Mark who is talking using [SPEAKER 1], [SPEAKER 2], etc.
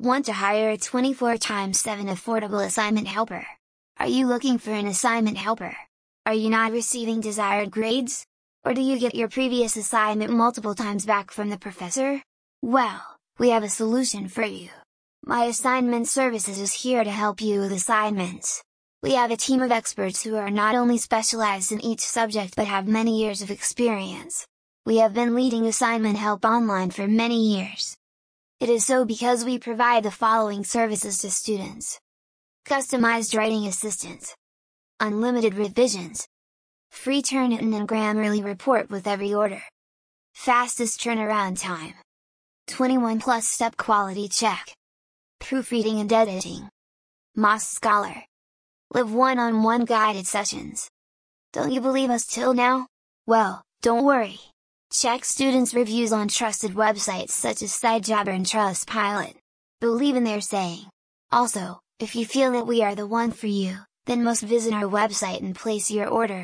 [SPEAKER 1] Want to hire a 24 x 7 affordable assignment helper? Are you looking for an assignment helper? Are you not receiving desired grades? Or do you get your previous assignment multiple times back from the professor? Well, we have a solution for you. My Assignment Services is here to help you with assignments. We have a team of experts who are not only specialized in each subject but have many years of experience. We have been leading assignment help online for many years. It is so because we provide the following services to students. Customized writing assistance. Unlimited revisions. Free Turnitin and Grammarly report with every order. Fastest turnaround time. 21 plus step quality check. Proofreading and editing. Moss Scholar. Live one-on-one -on -one guided sessions. Don't you believe us till now? Well, don't worry. Check students' reviews on trusted websites such as Sitejabber and Trustpilot. Believe in their saying. Also, if you feel that we are the one for you, then must visit our website and place your order.